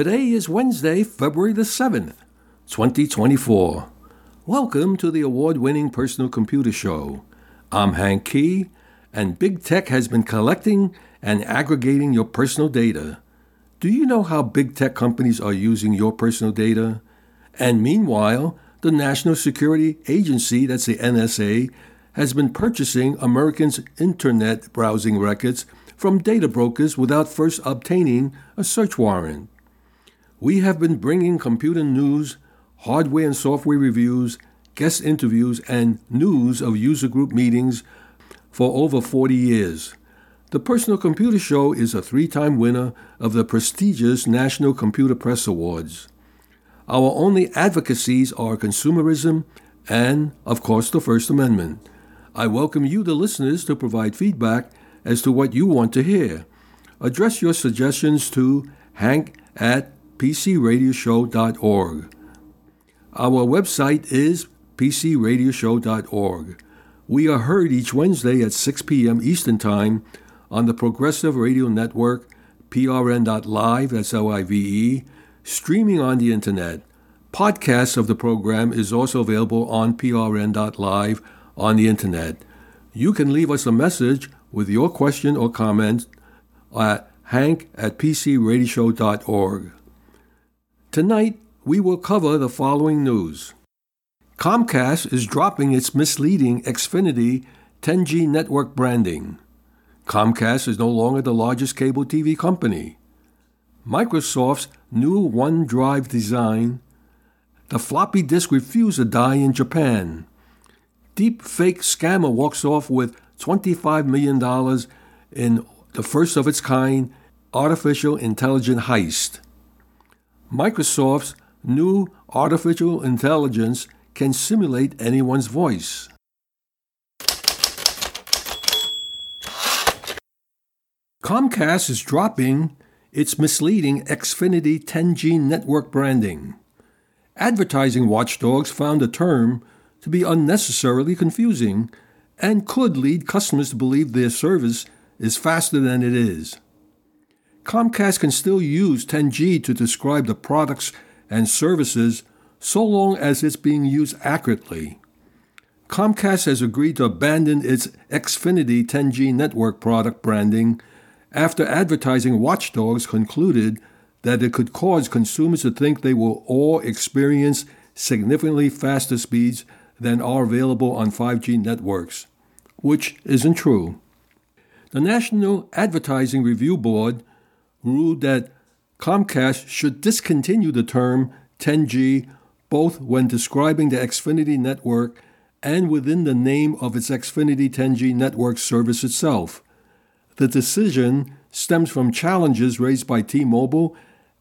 Today is Wednesday, February the 7th, 2024. Welcome to the award winning Personal Computer Show. I'm Hank Key, and Big Tech has been collecting and aggregating your personal data. Do you know how big tech companies are using your personal data? And meanwhile, the National Security Agency, that's the NSA, has been purchasing Americans' internet browsing records from data brokers without first obtaining a search warrant. We have been bringing computer news, hardware and software reviews, guest interviews, and news of user group meetings for over 40 years. The Personal Computer Show is a three time winner of the prestigious National Computer Press Awards. Our only advocacies are consumerism and, of course, the First Amendment. I welcome you, the listeners, to provide feedback as to what you want to hear. Address your suggestions to hank at pcradioshow.org. Our website is pcradioshow.org. We are heard each Wednesday at 6 p.m. Eastern Time on the Progressive Radio Network, prn.live, that's L-I-V-E, streaming on the Internet. Podcasts of the program is also available on prn.live on the Internet. You can leave us a message with your question or comment at hank at pcradioshow.org. Tonight, we will cover the following news. Comcast is dropping its misleading Xfinity 10G network branding. Comcast is no longer the largest cable TV company. Microsoft's new OneDrive design. The floppy disk refused to die in Japan. Deep fake scammer walks off with $25 million in the first of its kind artificial intelligent heist. Microsoft's new artificial intelligence can simulate anyone's voice. Comcast is dropping its misleading Xfinity 10G network branding. Advertising watchdogs found the term to be unnecessarily confusing and could lead customers to believe their service is faster than it is. Comcast can still use 10G to describe the products and services so long as it's being used accurately. Comcast has agreed to abandon its Xfinity 10G network product branding after advertising watchdogs concluded that it could cause consumers to think they will all experience significantly faster speeds than are available on 5G networks, which isn't true. The National Advertising Review Board ruled that Comcast should discontinue the term 10G both when describing the Xfinity network and within the name of its Xfinity 10G network service itself. The decision stems from challenges raised by T-Mobile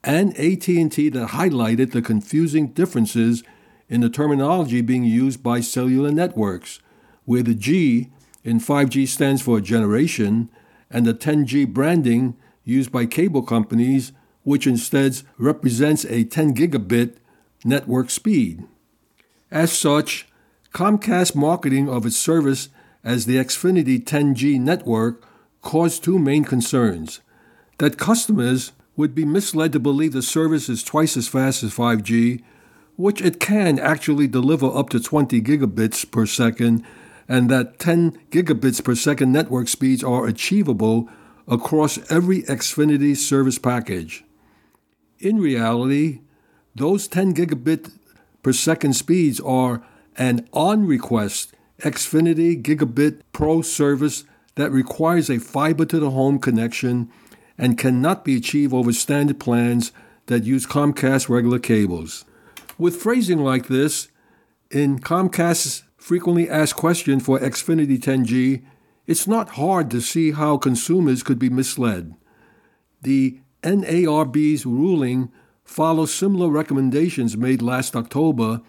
and AT&T that highlighted the confusing differences in the terminology being used by cellular networks, where the G in 5G stands for generation and the 10G branding used by cable companies, which instead represents a 10 gigabit network speed. As such, Comcast marketing of its service as the Xfinity 10G network caused two main concerns that customers would be misled to believe the service is twice as fast as 5G, which it can actually deliver up to 20 gigabits per second, and that 10 gigabits per second network speeds are achievable across every Xfinity service package. In reality, those 10 gigabit per second speeds are an on request Xfinity Gigabit Pro service that requires a fiber to the home connection and cannot be achieved over standard plans that use Comcast regular cables. With phrasing like this, in Comcast's frequently asked question for Xfinity 10G, it's not hard to see how consumers could be misled. The NARB's ruling follows similar recommendations made last October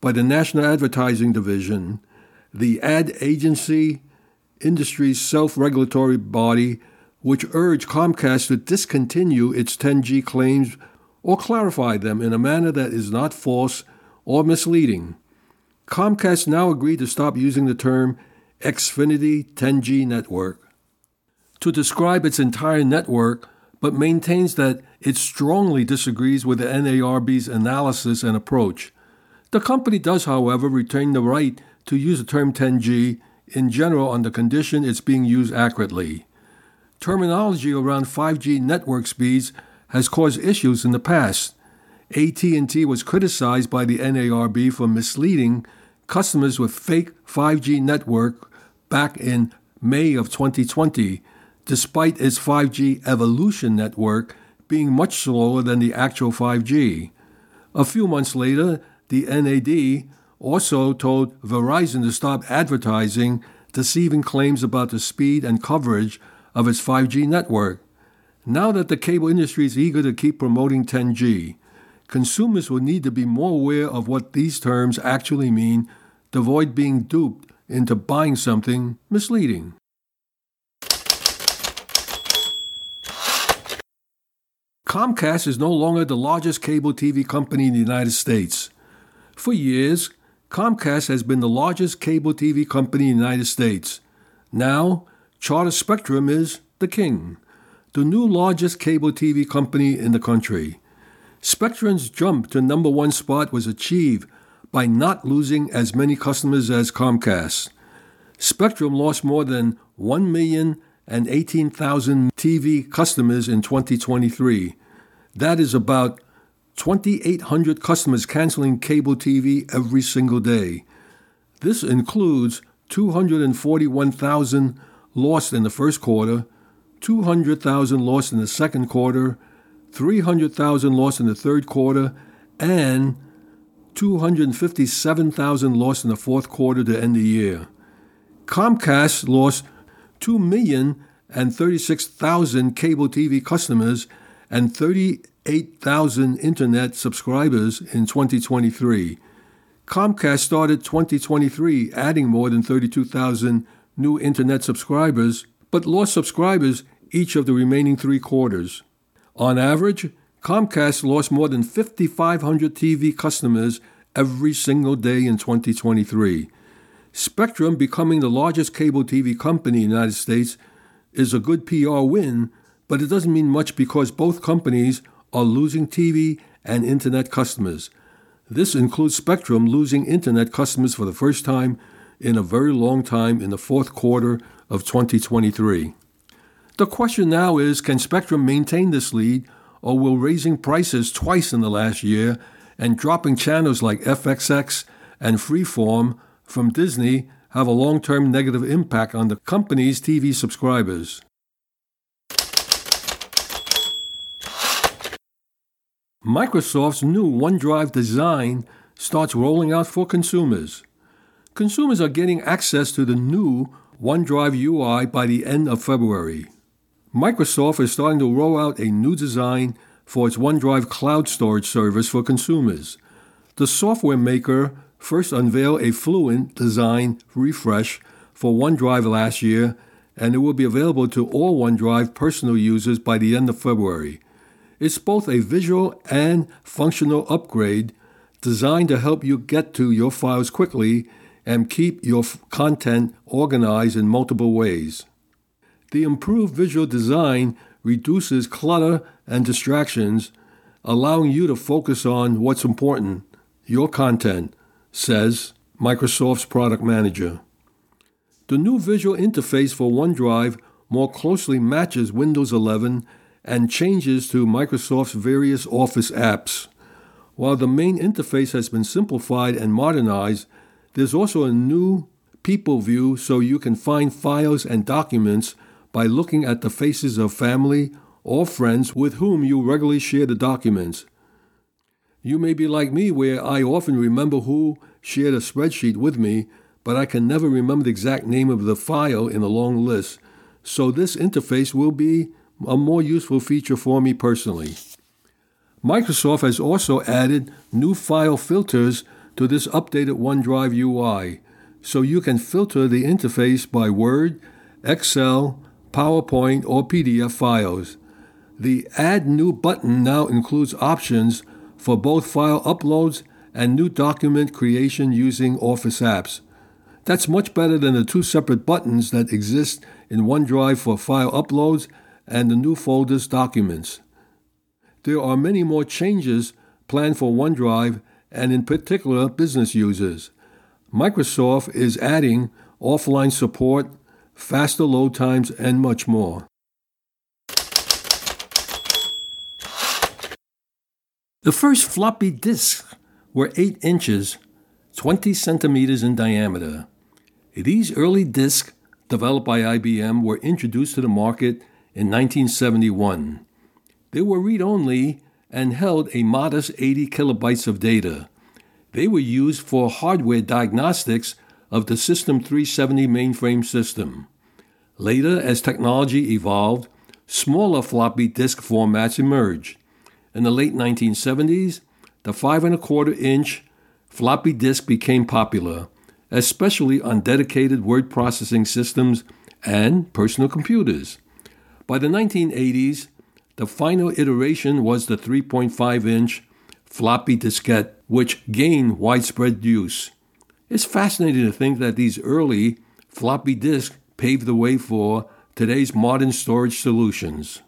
by the National Advertising Division, the ad agency industry's self regulatory body, which urged Comcast to discontinue its 10G claims or clarify them in a manner that is not false or misleading. Comcast now agreed to stop using the term Xfinity 10G network to describe its entire network, but maintains that it strongly disagrees with the NARB's analysis and approach. The company does, however, retain the right to use the term 10G in general on the condition it's being used accurately. Terminology around 5G network speeds has caused issues in the past. AT&T was criticized by the NARB for misleading customers with fake 5G network back in May of 2020, despite its 5G evolution network being much slower than the actual 5G. A few months later, the NAD also told Verizon to stop advertising deceiving claims about the speed and coverage of its 5G network. Now that the cable industry is eager to keep promoting 10G, consumers will need to be more aware of what these terms actually mean to avoid being duped into buying something misleading. Comcast is no longer the largest cable TV company in the United States. For years, Comcast has been the largest cable TV company in the United States. Now, Charter Spectrum is the king, the new largest cable TV company in the country. Spectrum's jump to number one spot was achieved by not losing as many customers as Comcast. Spectrum lost more than 1,018,000 TV customers in 2023. That is about 2,800 customers canceling cable TV every single day. This includes 241,000 lost in the first quarter, 200,000 lost in the second quarter, 300,000 lost in the third quarter, and 257,000 lost in the fourth quarter to end the year. Comcast lost 2,036,000 cable TV customers and 38,000 internet subscribers in 2023. Comcast started 2023 adding more than 32,000 new internet subscribers, but lost subscribers each of the remaining three quarters. On average, Comcast lost more than 5,500 TV customers every single day in 2023. Spectrum becoming the largest cable TV company in the United States is a good PR win, but it doesn't mean much because both companies are losing TV and internet customers. This includes Spectrum losing internet customers for the first time in a very long time in the fourth quarter of 2023. The question now is can Spectrum maintain this lead, or will raising prices twice in the last year and dropping channels like FXX and Freeform from Disney have a long term negative impact on the company's TV subscribers? Microsoft's new OneDrive design starts rolling out for consumers. Consumers are getting access to the new OneDrive UI by the end of February. Microsoft is starting to roll out a new design for its OneDrive cloud storage service for consumers. The software maker first unveiled a Fluent design refresh for OneDrive last year, and it will be available to all OneDrive personal users by the end of February. It's both a visual and functional upgrade designed to help you get to your files quickly and keep your f- content organized in multiple ways. The improved visual design reduces clutter and distractions, allowing you to focus on what's important, your content, says Microsoft's product manager. The new visual interface for OneDrive more closely matches Windows 11 and changes to Microsoft's various Office apps. While the main interface has been simplified and modernized, there's also a new people view so you can find files and documents by looking at the faces of family or friends with whom you regularly share the documents. You may be like me, where I often remember who shared a spreadsheet with me, but I can never remember the exact name of the file in a long list. So, this interface will be a more useful feature for me personally. Microsoft has also added new file filters to this updated OneDrive UI so you can filter the interface by Word, Excel, PowerPoint, or PDF files. The Add New button now includes options for both file uploads and new document creation using Office apps. That's much better than the two separate buttons that exist in OneDrive for file uploads and the new folders documents. there are many more changes planned for OneDrive and, in particular, business users. Microsoft is adding offline support, faster load times, and much more. The first floppy disks were 8 inches, 20 centimeters in diameter. These early disks, developed by IBM, were introduced to the market in 1971. They were read only and held a modest 80 kilobytes of data. They were used for hardware diagnostics of the System 370 mainframe system. Later, as technology evolved, smaller floppy disk formats emerged. In the late 1970s, the 5 and a quarter inch floppy disk became popular, especially on dedicated word processing systems and personal computers. By the 1980s, the final iteration was the 3.5 inch floppy diskette, which gained widespread use. It's fascinating to think that these early floppy disks paved the way for today's modern storage solutions.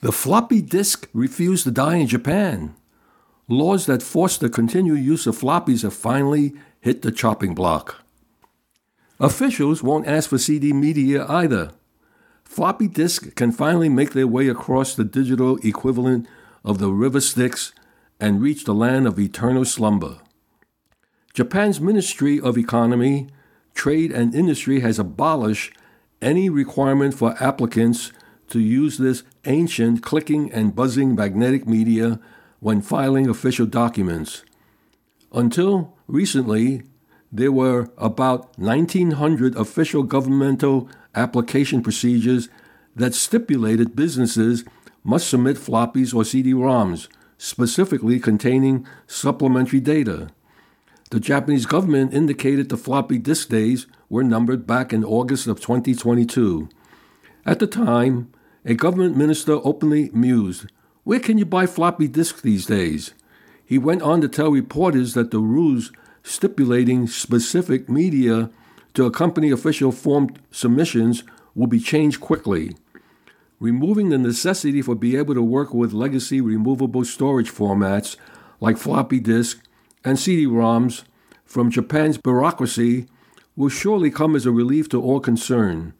The floppy disk refused to die in Japan. Laws that forced the continued use of floppies have finally hit the chopping block. Officials won't ask for CD media either. Floppy disks can finally make their way across the digital equivalent of the river Styx and reach the land of eternal slumber. Japan's Ministry of Economy, Trade and Industry has abolished any requirement for applicants to use this ancient clicking and buzzing magnetic media when filing official documents. Until recently, there were about 1,900 official governmental application procedures that stipulated businesses must submit floppies or CD-ROMs, specifically containing supplementary data. The Japanese government indicated the floppy disk days were numbered back in August of 2022. At the time, a government minister openly mused, Where can you buy floppy disks these days? He went on to tell reporters that the rules stipulating specific media to accompany official form submissions will be changed quickly. Removing the necessity for being able to work with legacy removable storage formats like floppy disk and CD-ROMs from Japan's bureaucracy will surely come as a relief to all concerned.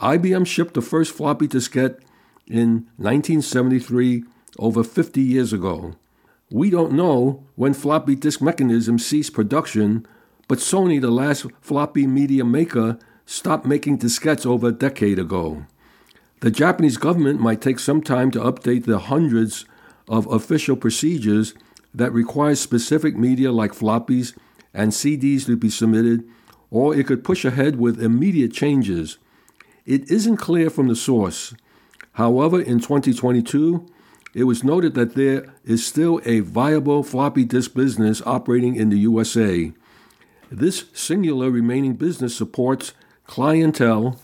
IBM shipped the first floppy diskette in 1973, over 50 years ago. We don't know when floppy disk mechanisms ceased production, but Sony, the last floppy media maker, stopped making diskettes over a decade ago. The Japanese government might take some time to update the hundreds of official procedures that requires specific media like floppies and CDs to be submitted, or it could push ahead with immediate changes. It isn't clear from the source. However, in 2022, it was noted that there is still a viable floppy disk business operating in the USA. This singular remaining business supports clientele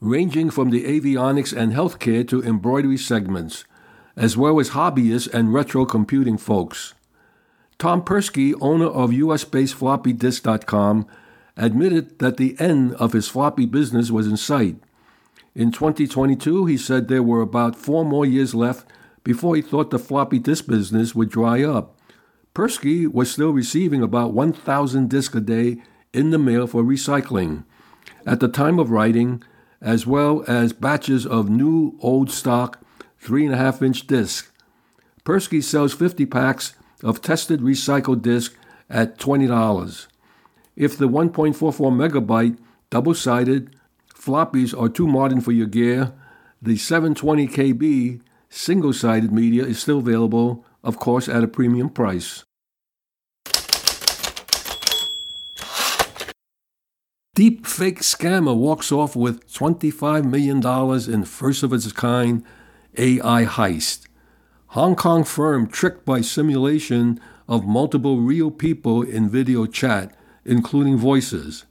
ranging from the avionics and healthcare to embroidery segments, as well as hobbyists and retro computing folks. Tom Persky, owner of US based floppydisk.com, admitted that the end of his floppy business was in sight. In 2022, he said there were about four more years left before he thought the floppy disk business would dry up. Persky was still receiving about 1,000 disks a day in the mail for recycling. At the time of writing, as well as batches of new old stock 3.5 inch discs. Persky sells 50 packs of tested recycled disk at $20. If the 1.44 megabyte double sided floppies are too modern for your gear, the 720 KB Single sided media is still available, of course, at a premium price. Deep fake scammer walks off with $25 million in first of its kind AI heist. Hong Kong firm tricked by simulation of multiple real people in video chat, including voices.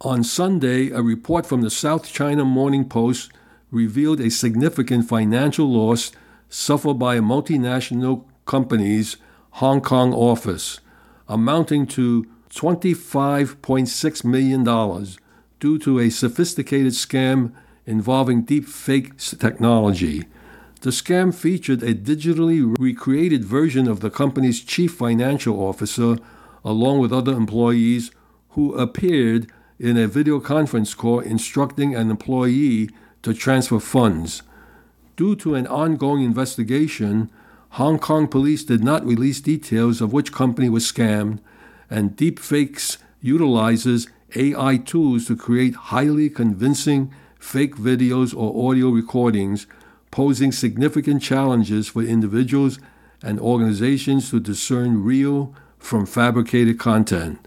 On Sunday, a report from the South China Morning Post revealed a significant financial loss suffered by a multinational company's Hong Kong office, amounting to $25.6 million due to a sophisticated scam involving deep fake technology. The scam featured a digitally recreated version of the company's chief financial officer, along with other employees, who appeared in a video conference call instructing an employee to transfer funds. Due to an ongoing investigation, Hong Kong police did not release details of which company was scammed, and Deepfakes utilizes AI tools to create highly convincing fake videos or audio recordings posing significant challenges for individuals and organizations to discern real from fabricated content.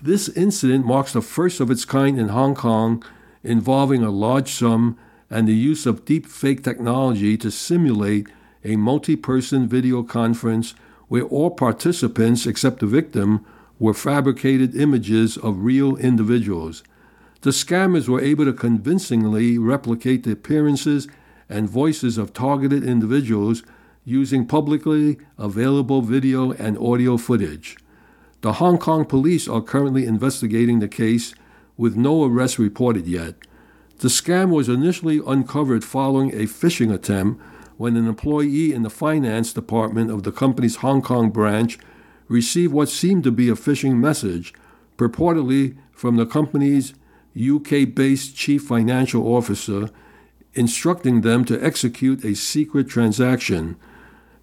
This incident marks the first of its kind in Hong Kong involving a large sum and the use of deep fake technology to simulate a multi person video conference where all participants except the victim were fabricated images of real individuals. The scammers were able to convincingly replicate the appearances and voices of targeted individuals using publicly available video and audio footage. The Hong Kong police are currently investigating the case with no arrests reported yet. The scam was initially uncovered following a phishing attempt when an employee in the finance department of the company's Hong Kong branch received what seemed to be a phishing message, purportedly from the company's UK based chief financial officer instructing them to execute a secret transaction.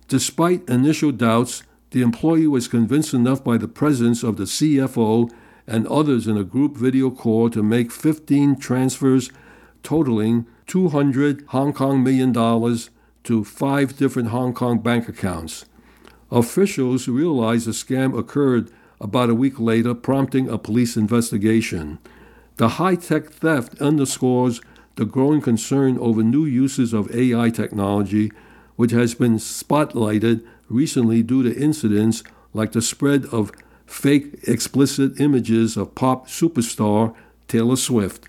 Despite initial doubts, the employee was convinced enough by the presence of the CFO and others in a group video call to make 15 transfers totaling 200 Hong Kong million dollars to five different Hong Kong bank accounts. Officials realized the scam occurred about a week later, prompting a police investigation. The high tech theft underscores the growing concern over new uses of AI technology, which has been spotlighted recently due to incidents like the spread of fake explicit images of pop superstar Taylor Swift.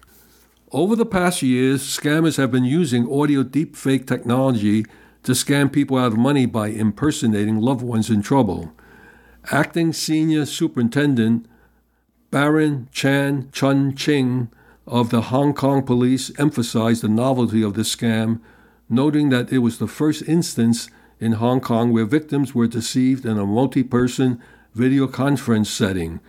Over the past years, scammers have been using audio deepfake technology to scam people out of money by impersonating loved ones in trouble. Acting Senior Superintendent Baron Chan Shun Ching of the Hong Kong police emphasized the novelty of this scam, noting that it was the first instance in Hong Kong where victims were deceived in a multi person video conference setting.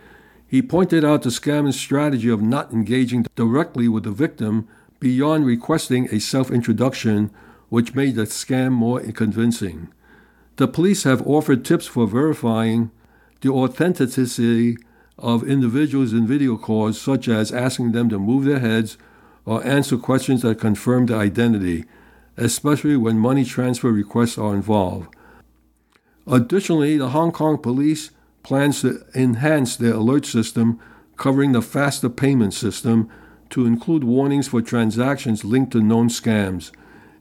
He pointed out the scammer's strategy of not engaging directly with the victim beyond requesting a self introduction, which made the scam more convincing. The police have offered tips for verifying the authenticity of individuals in video calls, such as asking them to move their heads or answer questions that confirm their identity, especially when money transfer requests are involved. Additionally, the Hong Kong police plans to enhance their alert system covering the faster payment system to include warnings for transactions linked to known scams,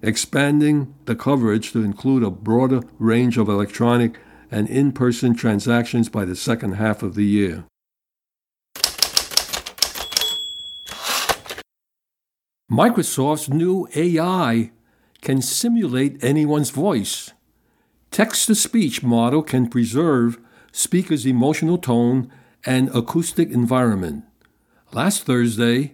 expanding the coverage to include a broader range of electronic and in person transactions by the second half of the year. Microsoft's new AI can simulate anyone's voice. Text to speech model can preserve speaker's emotional tone and acoustic environment. Last Thursday,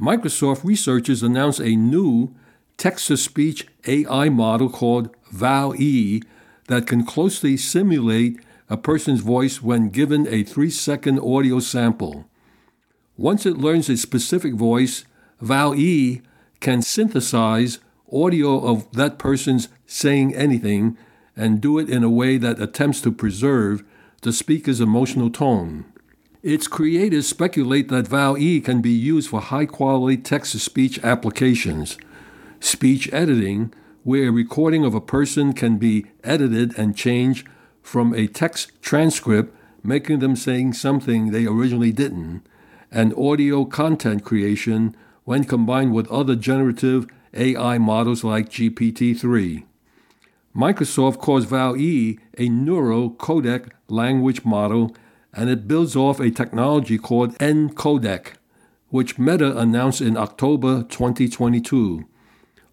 Microsoft researchers announced a new text to speech AI model called VAL E that can closely simulate a person's voice when given a three second audio sample. Once it learns a specific voice, VALL-E can synthesize audio of that person's saying anything and do it in a way that attempts to preserve the speaker's emotional tone. Its creators speculate that VALL-E can be used for high-quality text-to-speech applications, speech editing, where a recording of a person can be edited and changed from a text transcript, making them saying something they originally didn't, and audio content creation when combined with other generative AI models like GPT 3. Microsoft calls VALL-E a neural codec language model, and it builds off a technology called EnCodec, which Meta announced in October 2022.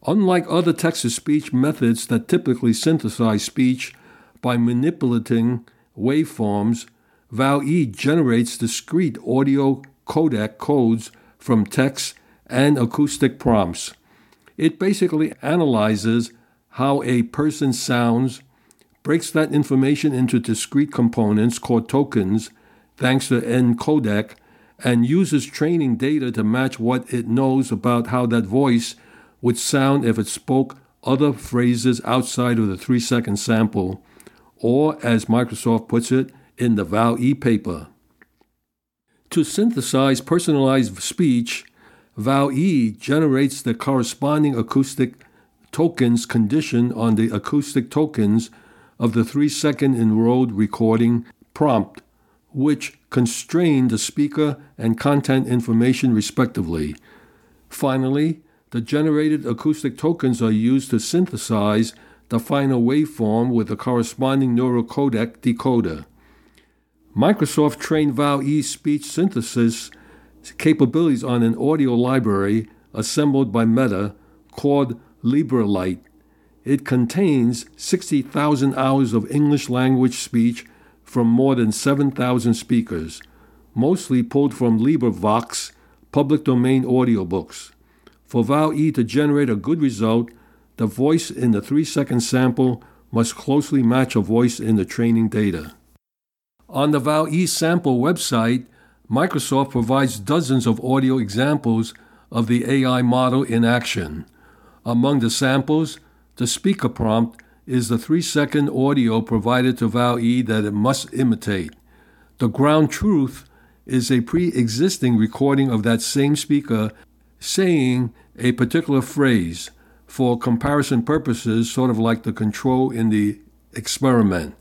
Unlike other text to speech methods that typically synthesize speech by manipulating waveforms, VALL-E generates discrete audio codec codes from text and acoustic prompts. It basically analyzes how a person sounds, breaks that information into discrete components called tokens, thanks to encodec, and uses training data to match what it knows about how that voice would sound if it spoke other phrases outside of the three second sample, or as Microsoft puts it, in the Val E paper. To synthesize personalized speech, Val E generates the corresponding acoustic tokens conditioned on the acoustic tokens of the three second enrolled recording prompt, which constrain the speaker and content information respectively. Finally, the generated acoustic tokens are used to synthesize the final waveform with the corresponding neurocodec decoder. Microsoft trained Val E speech synthesis capabilities on an audio library assembled by Meta called Libri-Light. It contains 60,000 hours of English language speech from more than 7,000 speakers, mostly pulled from LibriVox public domain audiobooks. For Val E to generate a good result, the voice in the three second sample must closely match a voice in the training data. On the Val E sample website, Microsoft provides dozens of audio examples of the AI model in action. Among the samples, the speaker prompt is the three second audio provided to Val E that it must imitate. The ground truth is a pre existing recording of that same speaker saying a particular phrase for comparison purposes, sort of like the control in the experiment.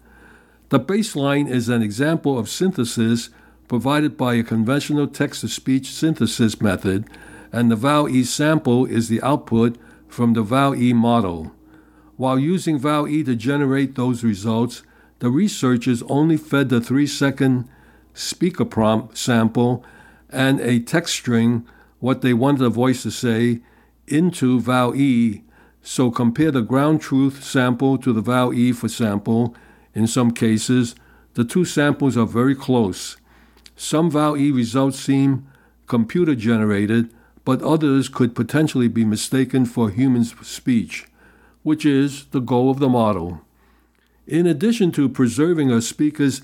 The baseline is an example of synthesis provided by a conventional text to speech synthesis method, and the Val E sample is the output from the Val E model. While using Val E to generate those results, the researchers only fed the three second speaker prompt sample and a text string, what they wanted the voice to say, into Val E. So compare the ground truth sample to the Val E for sample. In some cases, the two samples are very close. Some Val E results seem computer generated, but others could potentially be mistaken for human speech which is the goal of the model. In addition to preserving a speaker's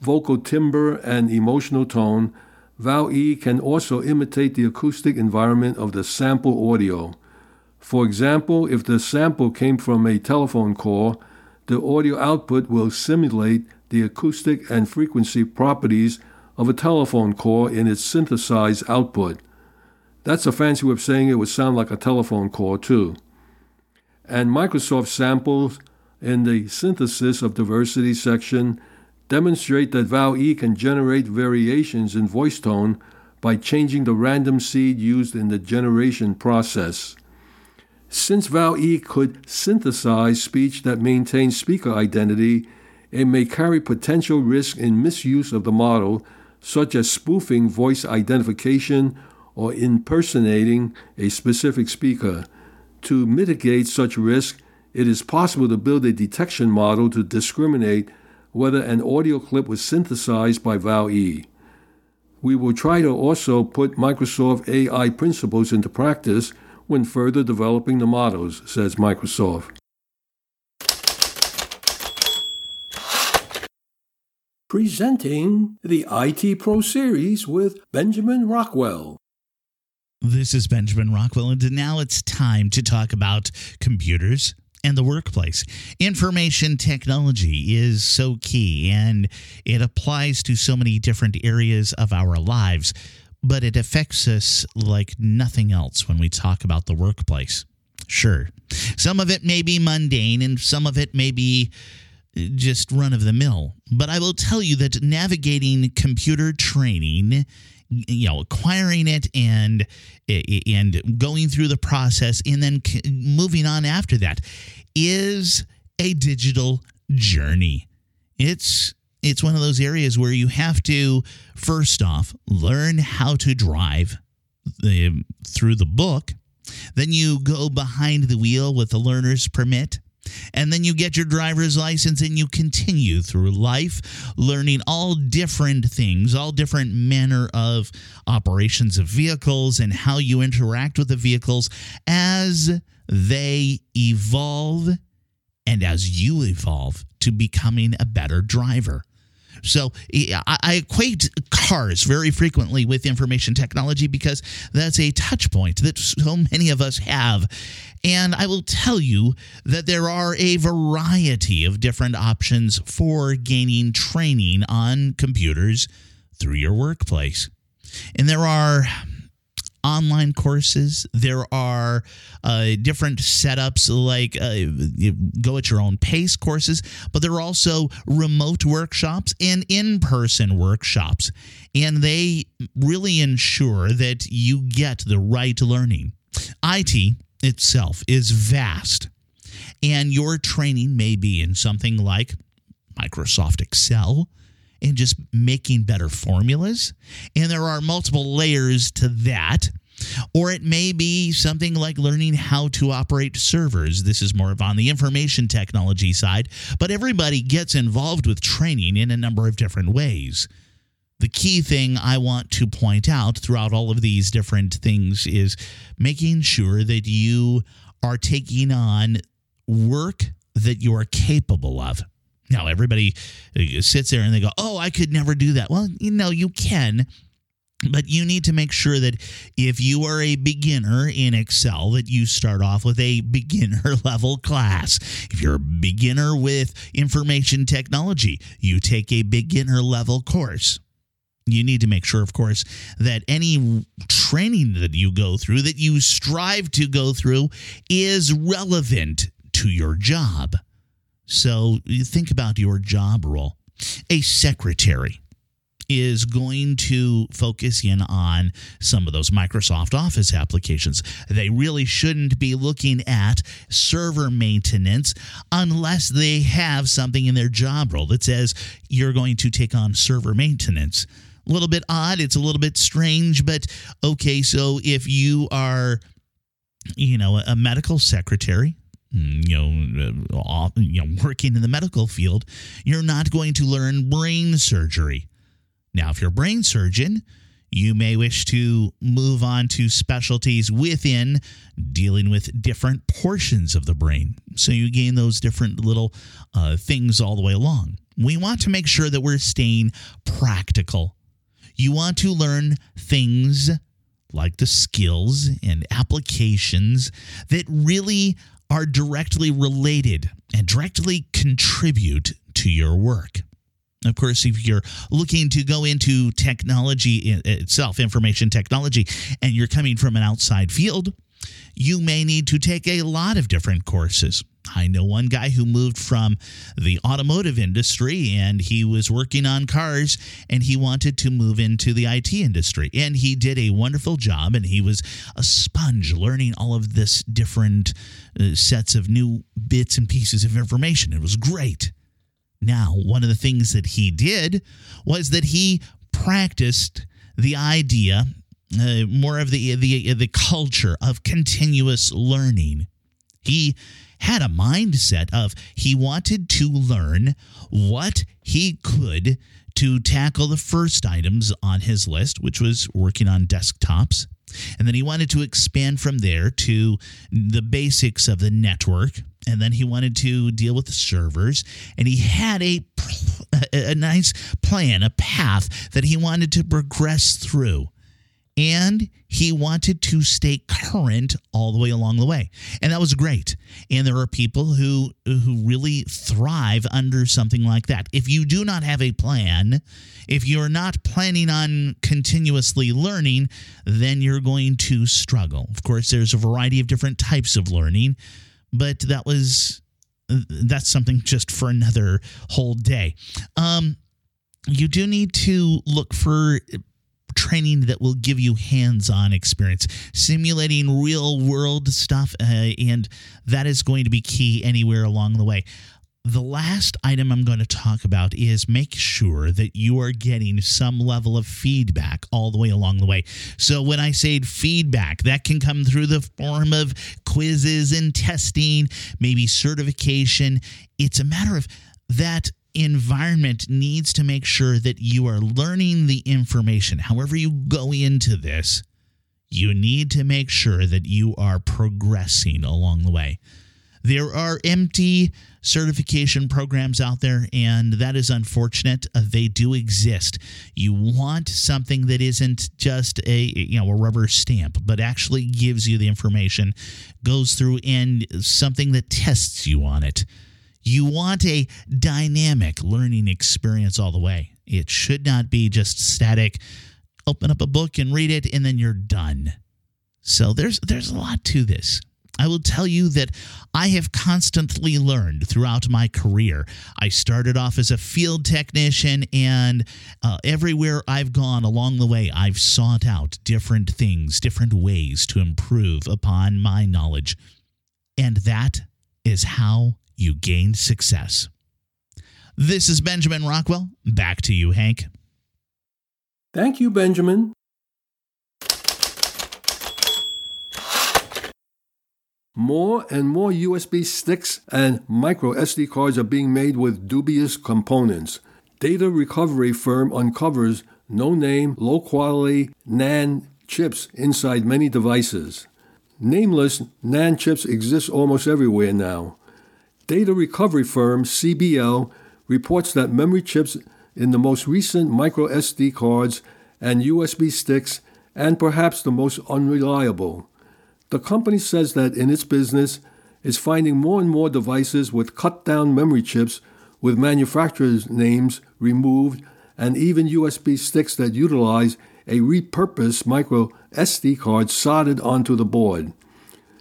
vocal timbre and emotional tone, Val E can also imitate the acoustic environment of the sample audio. For example, if the sample came from a telephone call, the audio output will simulate the acoustic and frequency properties of a telephone call in its synthesized output. That's a fancy way of saying it would sound like a telephone call, too and Microsoft samples in the synthesis of diversity section demonstrate that Val E can generate variations in voice tone by changing the random seed used in the generation process. Since Val E could synthesize speech that maintains speaker identity, it may carry potential risk in misuse of the model, such as spoofing voice identification or impersonating a specific speaker. To mitigate such risk, it is possible to build a detection model to discriminate whether an audio clip was synthesized by Val E. We will try to also put Microsoft AI principles into practice when further developing the models, says Microsoft. Presenting the IT Pro Series with Benjamin Rockwell. This is Benjamin Rockwell, and now it's time to talk about computers and the workplace. Information technology is so key and it applies to so many different areas of our lives, but it affects us like nothing else when we talk about the workplace. Sure, some of it may be mundane and some of it may be just run of the mill, but I will tell you that navigating computer training you know acquiring it and and going through the process and then moving on after that is a digital journey. It's it's one of those areas where you have to first off learn how to drive the, through the book. Then you go behind the wheel with the learner's permit And then you get your driver's license and you continue through life learning all different things, all different manner of operations of vehicles and how you interact with the vehicles as they evolve and as you evolve to becoming a better driver. So I equate cars very frequently with information technology because that's a touch point that so many of us have. And I will tell you that there are a variety of different options for gaining training on computers through your workplace. And there are online courses. There are uh, different setups like uh, go at your own pace courses, but there are also remote workshops and in person workshops. And they really ensure that you get the right learning. IT itself is vast, and your training may be in something like Microsoft Excel and just making better formulas. And there are multiple layers to that. Or it may be something like learning how to operate servers. This is more of on the information technology side, but everybody gets involved with training in a number of different ways. The key thing I want to point out throughout all of these different things is making sure that you are taking on work that you are capable of. Now, everybody uh, sits there and they go, Oh, I could never do that. Well, you know, you can. But you need to make sure that if you are a beginner in Excel, that you start off with a beginner level class. If you're a beginner with information technology, you take a beginner level course. You need to make sure, of course, that any training that you go through, that you strive to go through, is relevant to your job. So you think about your job role. A secretary is going to focus in on some of those Microsoft Office applications. They really shouldn't be looking at server maintenance unless they have something in their job role that says you're going to take on server maintenance. A little bit odd, it's a little bit strange, but okay, so if you are you know, a medical secretary, you know, uh, you know, working in the medical field, you're not going to learn brain surgery. Now, if you're a brain surgeon, you may wish to move on to specialties within dealing with different portions of the brain. So you gain those different little uh, things all the way along. We want to make sure that we're staying practical. You want to learn things like the skills and applications that really are directly related and directly contribute to your work. Of course, if you're looking to go into technology itself, information technology, and you're coming from an outside field, you may need to take a lot of different courses. I know one guy who moved from the automotive industry and he was working on cars and he wanted to move into the IT industry. And he did a wonderful job and he was a sponge learning all of this different uh, sets of new bits and pieces of information. It was great. Now, one of the things that he did was that he practiced the idea uh, more of the the the culture of continuous learning. He had a mindset of he wanted to learn what he could to tackle the first items on his list, which was working on desktops. And then he wanted to expand from there to the basics of the network. And then he wanted to deal with the servers. And he had a, a nice plan, a path that he wanted to progress through and he wanted to stay current all the way along the way. And that was great. And there are people who who really thrive under something like that. If you do not have a plan if you're not planning on continuously learning then you're going to struggle. Of course there's a variety of different types of learning but that was that's something just for another whole day. Um you do need to look for training that will give you hands-on experience simulating real world stuff uh, and that is going to be key anywhere along the way The last item I'm going to talk about is make sure that you are getting some level of feedback all the way along the way. So, when I say feedback, that can come through the form of quizzes and testing, maybe certification. It's a matter of that environment needs to make sure that you are learning the information. However, you go into this, you need to make sure that you are progressing along the way. There are empty certification programs out there, and that is unfortunate. Uh, they do exist. You want something that isn't just a you know a rubber stamp, but actually gives you the information, goes through, and something that tests you on it. You want a dynamic learning experience all the way. It should not be just static. Open up a book and read it, and then you're done. So there's there's a lot to this. I will tell you that I have constantly learned throughout my career. I started off as a field technician, and uh, everywhere I've gone along the way, I've sought out different things, different ways to improve upon my knowledge. And that is how you gain success. This is Benjamin Rockwell. Back to you, Hank. Thank you, Benjamin. More and more USB sticks and micro SD cards are being made with dubious components. Data recovery firm uncovers no name, low quality NAND chips inside many devices. Nameless NAND chips exist almost everywhere now. Data recovery firm CBL reports that memory chips in the most recent micro SD cards and USB sticks, and perhaps the most unreliable. The company says that in its business is finding more and more devices with cut down memory chips with manufacturers' names removed and even USB sticks that utilize a repurposed micro SD card soldered onto the board.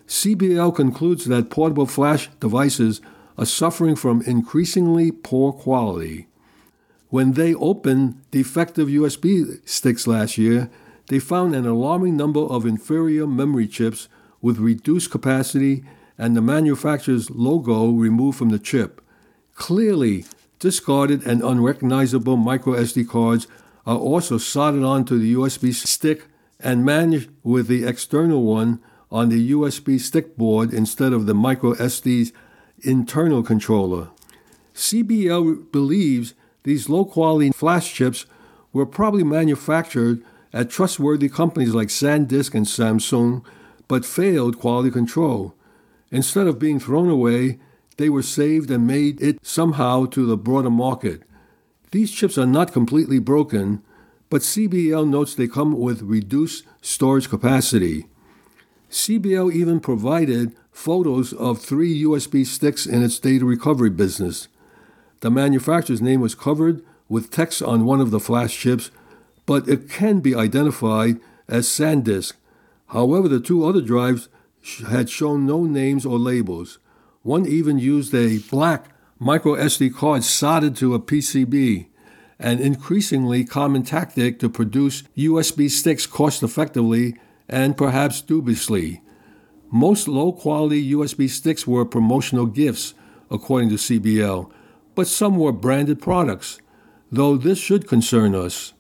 CBL concludes that portable flash devices are suffering from increasingly poor quality. When they opened defective USB sticks last year, they found an alarming number of inferior memory chips with reduced capacity and the manufacturer's logo removed from the chip. Clearly, discarded and unrecognizable micro SD cards are also soldered onto the USB stick and managed with the external one on the USB stick board instead of the micro SD's internal controller. CBL believes these low quality flash chips were probably manufactured at trustworthy companies like SanDisk and Samsung but failed quality control. Instead of being thrown away, they were saved and made it somehow to the broader market. These chips are not completely broken, but CBL notes they come with reduced storage capacity. CBL even provided photos of three USB sticks in its data recovery business. The manufacturer's name was covered with text on one of the flash chips, but it can be identified as SanDisk, However, the two other drives had shown no names or labels. One even used a black micro SD card soldered to a PCB, an increasingly common tactic to produce USB sticks cost effectively and perhaps dubiously. Most low quality USB sticks were promotional gifts, according to CBL, but some were branded products, though this should concern us.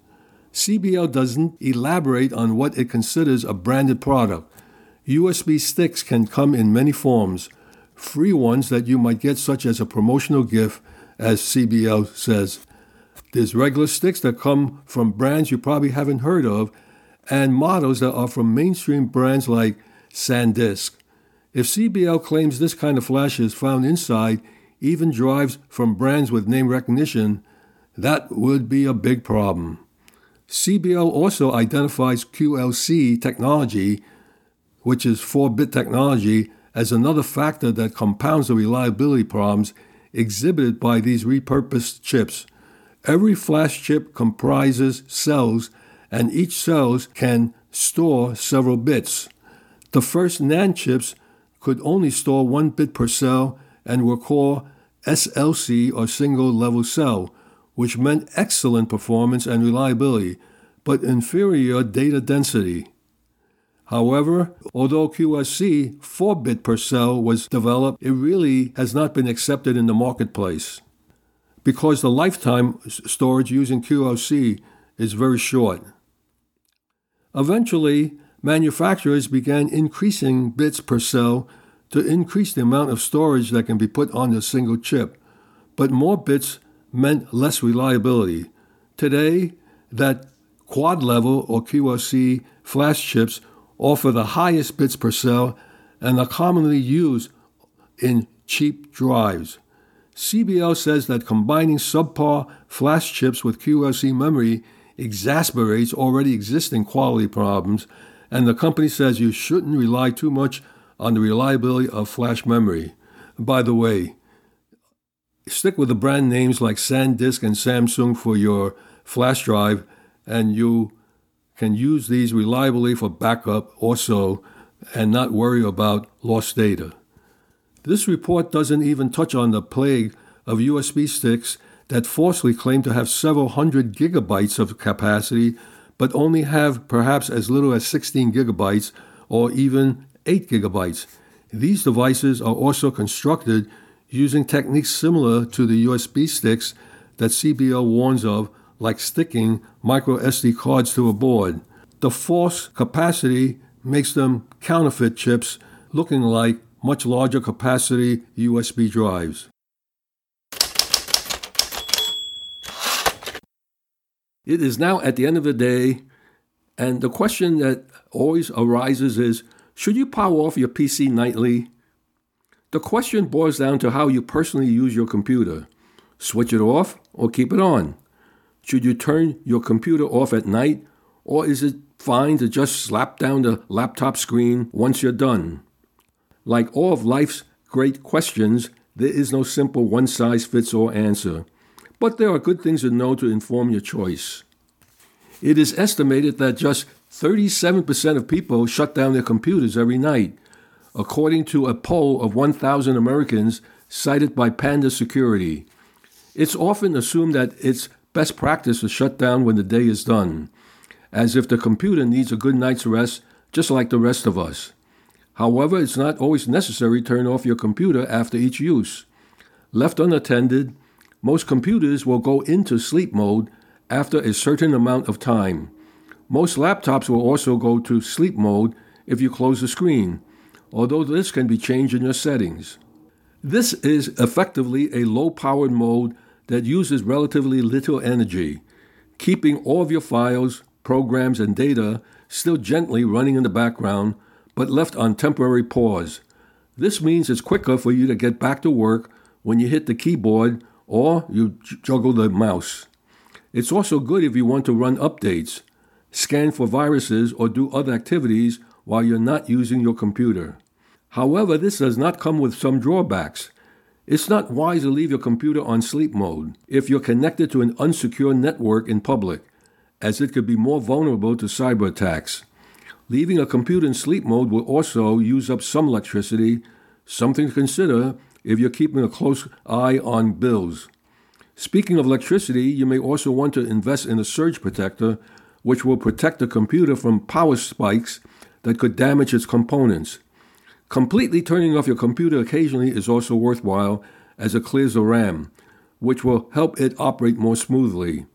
CBL doesn't elaborate on what it considers a branded product. USB sticks can come in many forms, free ones that you might get, such as a promotional gift, as CBL says. There's regular sticks that come from brands you probably haven't heard of, and models that are from mainstream brands like SanDisk. If CBL claims this kind of flash is found inside even drives from brands with name recognition, that would be a big problem. CBL also identifies QLC technology, which is 4 bit technology, as another factor that compounds the reliability problems exhibited by these repurposed chips. Every flash chip comprises cells, and each cell can store several bits. The first NAND chips could only store one bit per cell and were called SLC or single level cell, which meant excellent performance and reliability, but inferior data density. However, although QLC 4 bit per cell was developed, it really has not been accepted in the marketplace because the lifetime storage using QLC is very short. Eventually, manufacturers began increasing bits per cell to increase the amount of storage that can be put on a single chip, but more bits meant less reliability. Today, that quad level or QLC flash chips offer the highest bits per cell and are commonly used in cheap drives. CBL says that combining subpar flash chips with QLC memory exasperates already existing quality problems, and the company says you shouldn't rely too much on the reliability of flash memory. By the way, stick with the brand names like SanDisk and Samsung for your flash drive, and you can use these reliably for backup also and not worry about lost data. This report doesn't even touch on the plague of USB sticks that falsely claim to have several hundred gigabytes of capacity, but only have perhaps as little as 16 gigabytes or even 8 gigabytes. These devices are also constructed using techniques similar to the USB sticks that CBL warns of, like sticking micro SD cards to a board. The false capacity makes them counterfeit chips looking like much larger capacity USB drives. It is now at the end of the day, and the question that always arises is should you power off your PC nightly? The question boils down to how you personally use your computer. Switch it off or keep it on? Should you turn your computer off at night, or is it fine to just slap down the laptop screen once you're done? Like all of life's great questions, there is no simple one size fits all answer, but there are good things to know to inform your choice. It is estimated that just 37% of people shut down their computers every night, according to a poll of 1,000 Americans cited by Panda Security. It's often assumed that it's best practice to shut down when the day is done, as if the computer needs a good night's rest just like the rest of us. However, it's not always necessary to turn off your computer after each use. Left unattended, most computers will go into sleep mode after a certain amount of time. Most laptops will also go to sleep mode if you close the screen, although this can be changed in your settings. This is effectively a low powered mode that uses relatively little energy, keeping all of your files, programs, and data still gently running in the background, but left on temporary pause. This means it's quicker for you to get back to work when you hit the keyboard or you juggle the mouse. It's also good if you want to run updates, scan for viruses, or do other activities while you're not using your computer. However, this does not come with some drawbacks. It's not wise to leave your computer on sleep mode if you're connected to an unsecure network in public, as it could be more vulnerable to cyber attacks. Leaving a computer in sleep mode will also use up some electricity, something to consider if you're keeping a close eye on bills. Speaking of electricity, you may also want to invest in a surge protector which will protect the computer from power spikes that could damage its components. Completely turning off your computer occasionally is also worthwhile as it clears the RAM, which will help it operate more smoothly.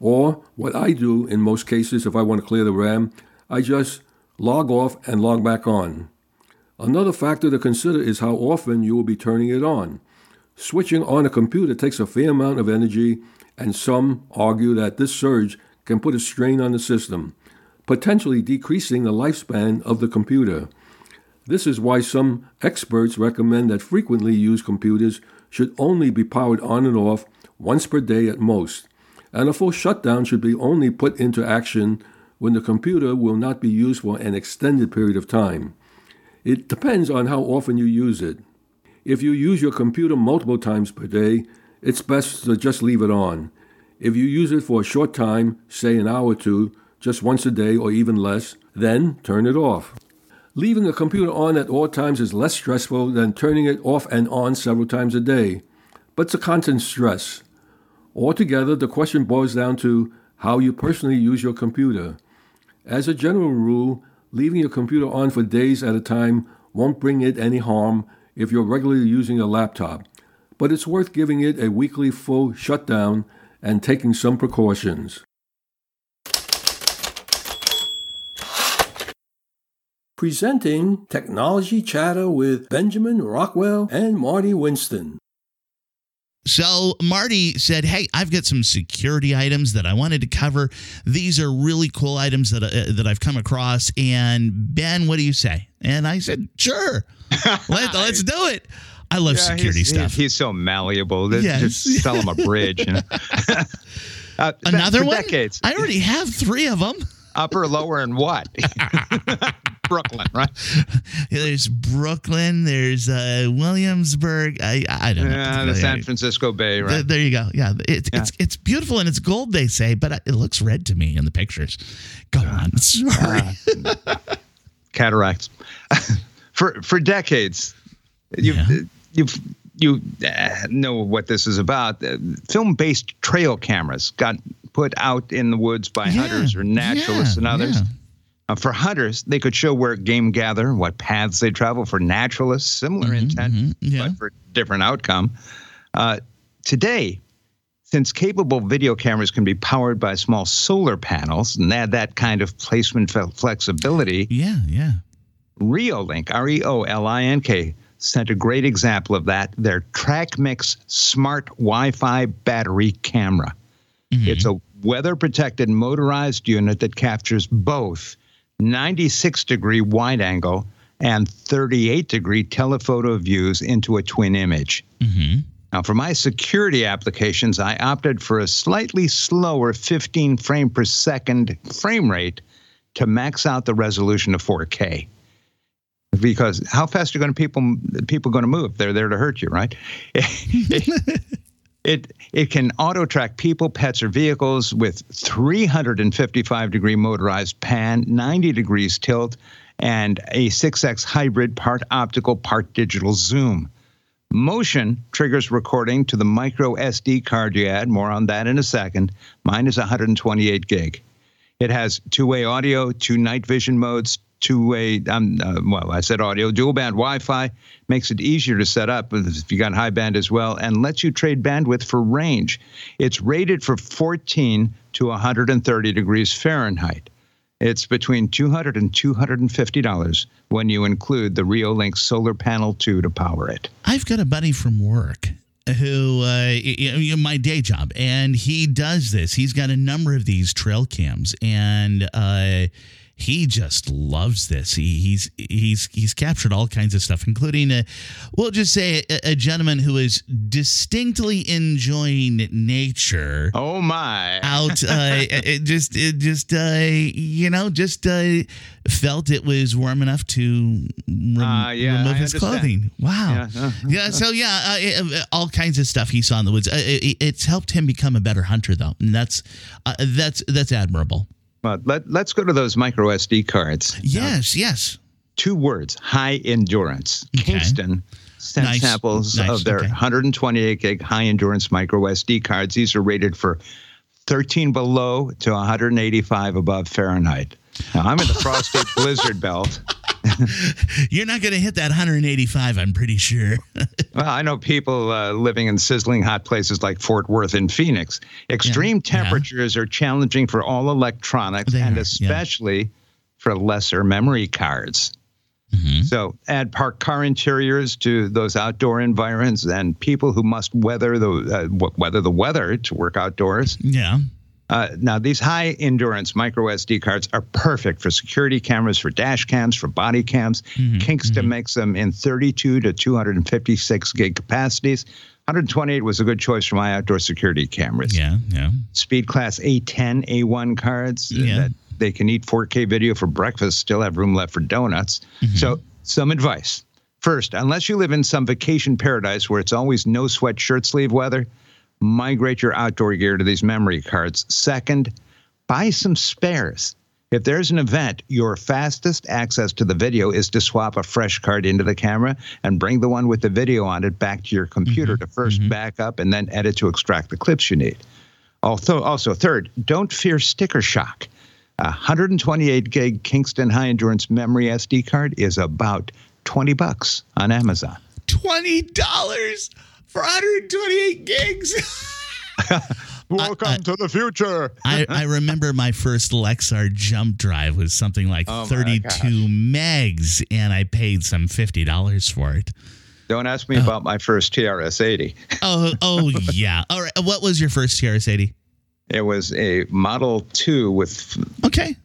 Or, what I do in most cases if I want to clear the RAM, I just log off and log back on. Another factor to consider is how often you will be turning it on. Switching on a computer takes a fair amount of energy, and some argue that this surge can put a strain on the system, potentially decreasing the lifespan of the computer. This is why some experts recommend that frequently used computers should only be powered on and off once per day at most, and a full shutdown should be only put into action when the computer will not be used for an extended period of time. It depends on how often you use it. If you use your computer multiple times per day, it's best to just leave it on. If you use it for a short time, say an hour or two, just once a day or even less, then turn it off. Leaving a computer on at all times is less stressful than turning it off and on several times a day, but it's a constant stress. Altogether, the question boils down to how you personally use your computer. As a general rule, leaving your computer on for days at a time won't bring it any harm if you're regularly using a laptop, but it's worth giving it a weekly full shutdown and taking some precautions. Presenting Technology Chatter with Benjamin Rockwell and Marty Winston. So Marty said, "Hey, I've got some security items that I wanted to cover. These are really cool items that uh, that I've come across." And Ben, what do you say? And I said, "Sure, Let, us do it." I love yeah, security he's, stuff. He's so malleable. Yes. Just sell him a bridge. You know? uh, Another one. Decades. I already have three of them upper, lower, and what? Brooklyn, right? There's Brooklyn. There's uh, Williamsburg. I I don't know. Yeah, the San Francisco Bay, right? There, there you go. Yeah, it's yeah. it's it's beautiful and it's gold. They say, but it looks red to me in the pictures. Go on. Sorry. Uh, cataracts. for for decades, you've yeah. you've you uh, know what this is about. Uh, film based trail cameras got put out in the woods by yeah, hunters or naturalists yeah, and others. Yeah. Uh, for hunters, they could show where game gather, what paths they travel. For naturalists, similar mm-hmm, intent, mm-hmm, but for different outcome. Uh, today, since capable video cameras can be powered by small solar panels and add that kind of placement flexibility, yeah, yeah. Reolink, R E O L I N K, sent a great example of that. Their TrackMix Smart Wi-Fi battery camera. Mm-hmm. It's a weather protected motorized unit that captures both 96 degree wide angle and 38 degree telephoto views into a twin image. Mm-hmm. Now, for my security applications, I opted for a slightly slower 15 frame per second frame rate to max out the resolution of 4K. Because how fast are going to people people going to move? They're there to hurt you, right? It it can auto track people, pets, or vehicles with 355 degree motorized pan, 90 degrees tilt, and a 6x hybrid part optical, part digital zoom. Motion triggers recording to the micro SD card you add. More on that in a second. Mine is 128 gig. It has two way audio, two night vision modes, two-way. Um, uh, well, I said audio, dual-band Wi-Fi makes it easier to set up if you got high band as well, and lets you trade bandwidth for range. It's rated for 14 to 130 degrees Fahrenheit. It's between 200 and 250 dollars when you include the Reolink solar panel 2 to power it. I've got a buddy from work who uh, my day job and he does this he's got a number of these trail cams and uh, he just loves this. He, he's he's he's captured all kinds of stuff, including a, we'll just say a, a gentleman who is distinctly enjoying nature. Oh my! Out, uh, it just it just uh, you know just uh, felt it was warm enough to rem- uh, yeah, remove I his understand. clothing. Wow. Yeah. Uh-huh. yeah so yeah, uh, uh, all kinds of stuff he saw in the woods. It, it's helped him become a better hunter, though, and that's that's that's admirable. Well, let, let's go to those micro SD cards. Uh, yes, now, yes. Two words high endurance. Okay. Kingston sent nice. samples nice. of their okay. 128 gig high endurance micro SD cards. These are rated for 13 below to 185 above Fahrenheit. Now, I'm in the frosty blizzard belt. You're not going to hit that 185, I'm pretty sure. well, I know people uh, living in sizzling hot places like Fort Worth and Phoenix. Extreme yeah, temperatures yeah. are challenging for all electronics they and are, especially yeah. for lesser memory cards. Mm-hmm. So add parked car interiors to those outdoor environments and people who must weather the uh, weather the weather to work outdoors. Yeah. Uh, now, these high endurance micro SD cards are perfect for security cameras, for dash cams, for body cams. Mm-hmm, Kingston mm-hmm. makes them in 32 to 256 gig capacities. 128 was a good choice for my outdoor security cameras. Yeah, yeah. Speed class A10, A1 cards yeah. that they can eat 4K video for breakfast, still have room left for donuts. Mm-hmm. So, some advice. First, unless you live in some vacation paradise where it's always no sweat shirt sleeve weather, migrate your outdoor gear to these memory cards. Second, buy some spares. If there's an event, your fastest access to the video is to swap a fresh card into the camera and bring the one with the video on it back to your computer mm-hmm. to 1st mm-hmm. back up and then edit to extract the clips you need. Also, also, third, don't fear sticker shock. A 128 gig Kingston High Endurance Memory SD card is about 20 bucks on Amazon. $20 for 128 gigs. Welcome I, to the future. I, I, remember my first Lexar jump drive was something like oh 32 megs, and I paid some $50 for it. Don't ask me oh. about my first TRS 80. oh, oh yeah. All right. What was your first TRS 80? It was a Model 2 with okay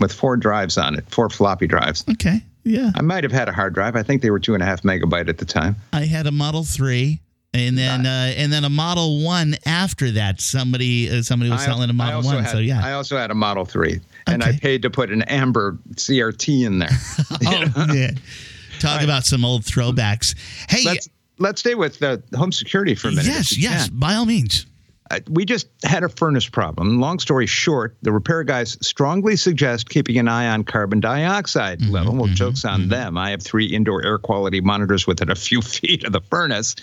with four drives on it, four floppy drives. Okay. Yeah. I might have had a hard drive. I think they were two and a half megabyte at the time. I had a Model 3 and then uh, and then a Model One after that. Somebody uh, somebody was I, selling a Model One. Had, so yeah, I also had a Model Three, and okay. I paid to put an amber CRT in there. oh yeah, talk right. about some old throwbacks. Hey, let's, let's stay with uh, home security for a minute. Yes, yes, can. by all means. Uh, we just had a furnace problem. Long story short, the repair guys strongly suggest keeping an eye on carbon dioxide mm-hmm, level. Well, mm-hmm, jokes on mm-hmm. them. I have three indoor air quality monitors within a few feet of the furnace,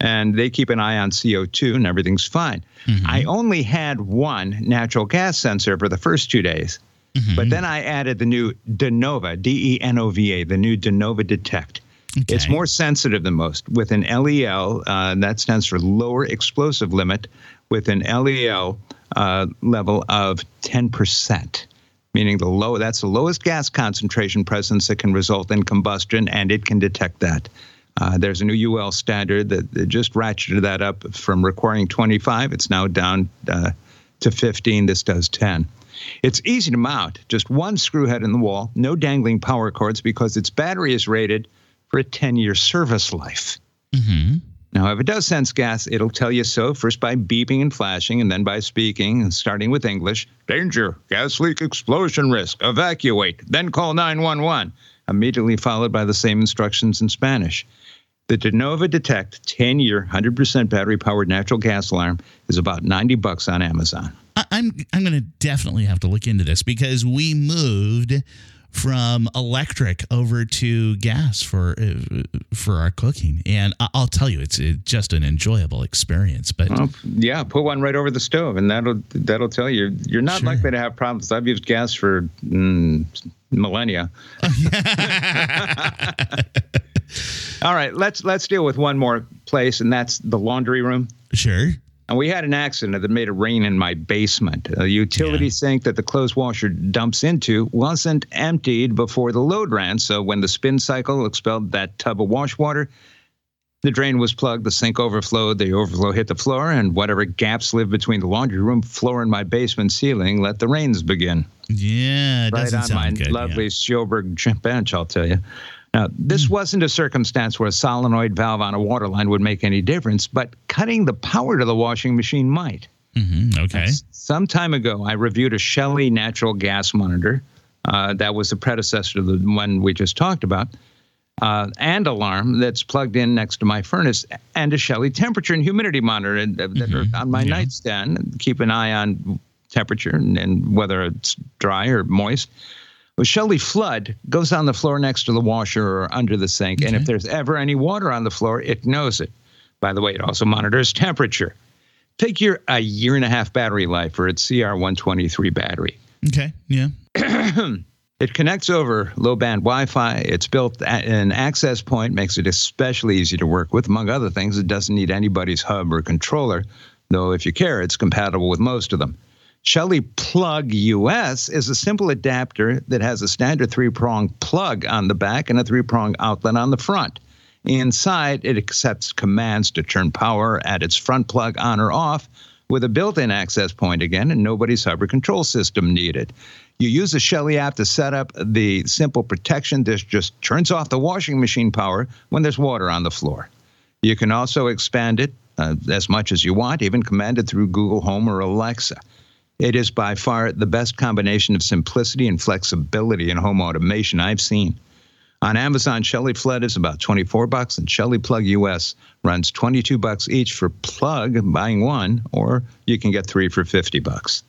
and they keep an eye on CO2, and everything's fine. Mm-hmm. I only had one natural gas sensor for the first two days. Mm-hmm. But then I added the new Denova, D E N O V A, the new Denova Detect. Okay. It's more sensitive than most with an LEL, uh, that stands for lower explosive limit, with an LEL uh, level of 10%, meaning the low that's the lowest gas concentration presence that can result in combustion, and it can detect that. Uh, there's a new UL standard that, that, just ratcheted that up from requiring 25. It's now down uh, to 15. This does 10. It's easy to mount, just one screw head in the wall, no dangling power cords because its battery is rated for a 10 year service life. Mm-hmm. Now, if it does sense gas, it'll tell you so first by beeping and flashing, and then by speaking, starting with English danger, gas leak, explosion risk, evacuate, then call 911, immediately followed by the same instructions in Spanish. The Denova Detect 10 year, 100% battery powered natural gas alarm is about 90 bucks on Amazon. I'm, I'm going to definitely have to look into this because we moved from electric over to gas for uh, for our cooking, and I'll tell you, it's, it's just an enjoyable experience. But well, yeah, put one right over the stove, and that'll that'll tell you you're not sure. likely to have problems. I've used gas for mm, millennia. All right, let's let's deal with one more place, and that's the laundry room. Sure. And we had an accident that made it rain in my basement. A utility yeah. sink that the clothes washer dumps into wasn't emptied before the load ran. So when the spin cycle expelled that tub of wash water, the drain was plugged, the sink overflowed, the overflow hit the floor, and whatever gaps lived between the laundry room floor and my basement ceiling let the rains begin. Yeah, right on my good, lovely yeah. Sjoberg bench, I'll tell you. Now, this wasn't a circumstance where a solenoid valve on a water line would make any difference, but cutting the power to the washing machine might. Mm-hmm. Okay. Some time ago, I reviewed a Shelly natural gas monitor. Uh, that was the predecessor to the one we just talked about. Uh, and alarm that's plugged in next to my furnace, and a Shelly temperature and humidity monitor that mm-hmm. are on my yeah. nightstand. Keep an eye on temperature and, and whether it's dry or moist. Well, Shelly Flood goes on the floor next to the washer or under the sink, okay. and if there's ever any water on the floor, it knows it. By the way, it also monitors temperature. Take your a year and a half battery life for its CR123 battery. Okay, yeah. it connects over low band Wi Fi. It's built at an access point, makes it especially easy to work with. Among other things, it doesn't need anybody's hub or controller, though if you care, it's compatible with most of them. Shelly Plug US is a simple adapter that has a standard three prong plug on the back and a three prong outlet on the front. Inside, it accepts commands to turn power at its front plug on or off with a built in access point again and nobody's or control system needed. You use the Shelly app to set up the simple protection. This just turns off the washing machine power when there's water on the floor. You can also expand it uh, as much as you want, even command it through Google Home or Alexa. It is by far the best combination of simplicity and flexibility in home automation I've seen. On Amazon, Shelly Flood is about 24 bucks, and Shelly Plug US runs 22 bucks each for plug, buying one, or you can get three for 50 bucks.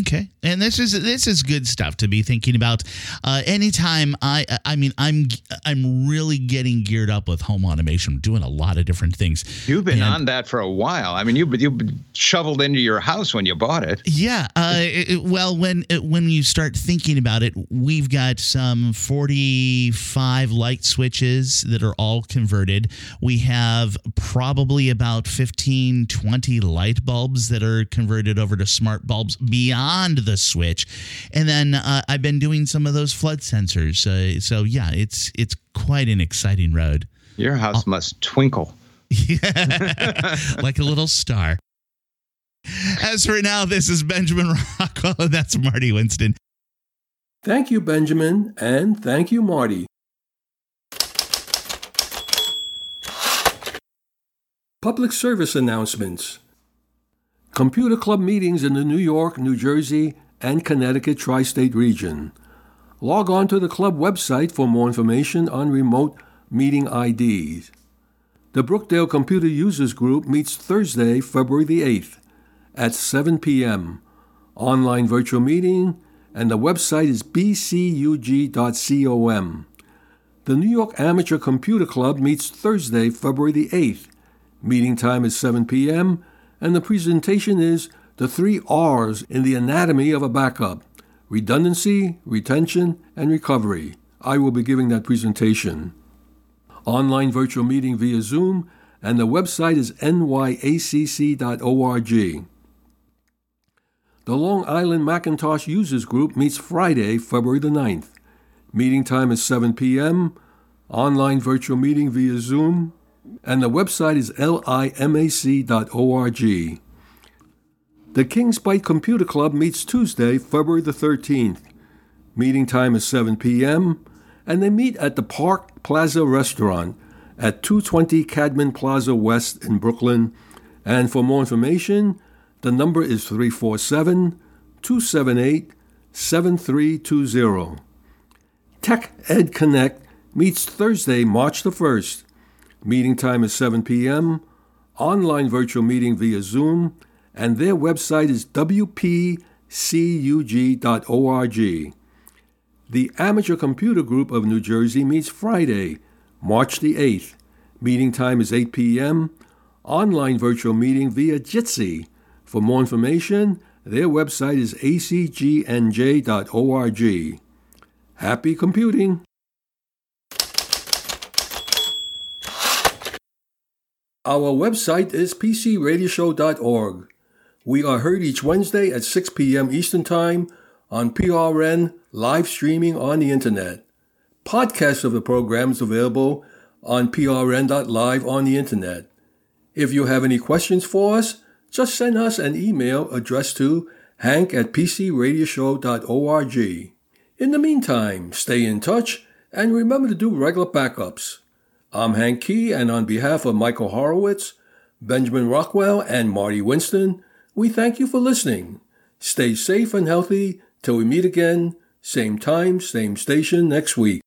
Okay, and this is this is good stuff to be thinking about. Uh, anytime I, I mean, I'm I'm really getting geared up with home automation, doing a lot of different things. You've been and, on that for a while. I mean, you you shoveled into your house when you bought it. Yeah. Uh, it, well, when when you start thinking about it, we've got some 45 light switches that are all converted. We have probably about 15, 20 light bulbs that are converted over to smart bulbs beyond beyond the switch. And then uh, I've been doing some of those flood sensors. Uh, so yeah, it's it's quite an exciting road. Your house I'll, must twinkle. like a little star. As for now, this is Benjamin Rockwell, and that's Marty Winston. Thank you, Benjamin, and thank you, Marty. Public service announcements. Computer Club meetings in the New York, New Jersey, and Connecticut tri state region. Log on to the club website for more information on remote meeting IDs. The Brookdale Computer Users Group meets Thursday, February the 8th at 7 p.m. Online virtual meeting, and the website is bcug.com. The New York Amateur Computer Club meets Thursday, February the 8th. Meeting time is 7 p.m and the presentation is the three R's in the anatomy of a backup redundancy, retention, and recovery. I will be giving that presentation. Online virtual meeting via Zoom, and the website is nyacc.org. The Long Island Macintosh Users Group meets Friday, February the 9th. Meeting time is 7 p.m. Online virtual meeting via Zoom, and the website is limac.org. The Kings Bite Computer Club meets Tuesday, February the 13th. Meeting time is 7 p.m., and they meet at the Park Plaza Restaurant at 220 Cadman Plaza West in Brooklyn. And for more information, the number is 347 278 7320. Tech Ed Connect meets Thursday, March the 1st Meeting time is 7 p.m. Online virtual meeting via Zoom, and their website is wpcug.org. The Amateur Computer Group of New Jersey meets Friday, March the 8th. Meeting time is 8 p.m. Online virtual meeting via Jitsi. For more information, their website is acgnj.org. Happy computing! Our website is pcradioshow.org. We are heard each Wednesday at 6 p.m. Eastern Time on PRN live streaming on the internet. Podcasts of the program is available on prn.live on the internet. If you have any questions for us, just send us an email addressed to hank at pcradioshow.org. In the meantime, stay in touch and remember to do regular backups. I'm Hank Kee, and on behalf of Michael Horowitz, Benjamin Rockwell, and Marty Winston, we thank you for listening. Stay safe and healthy till we meet again, same time, same station next week.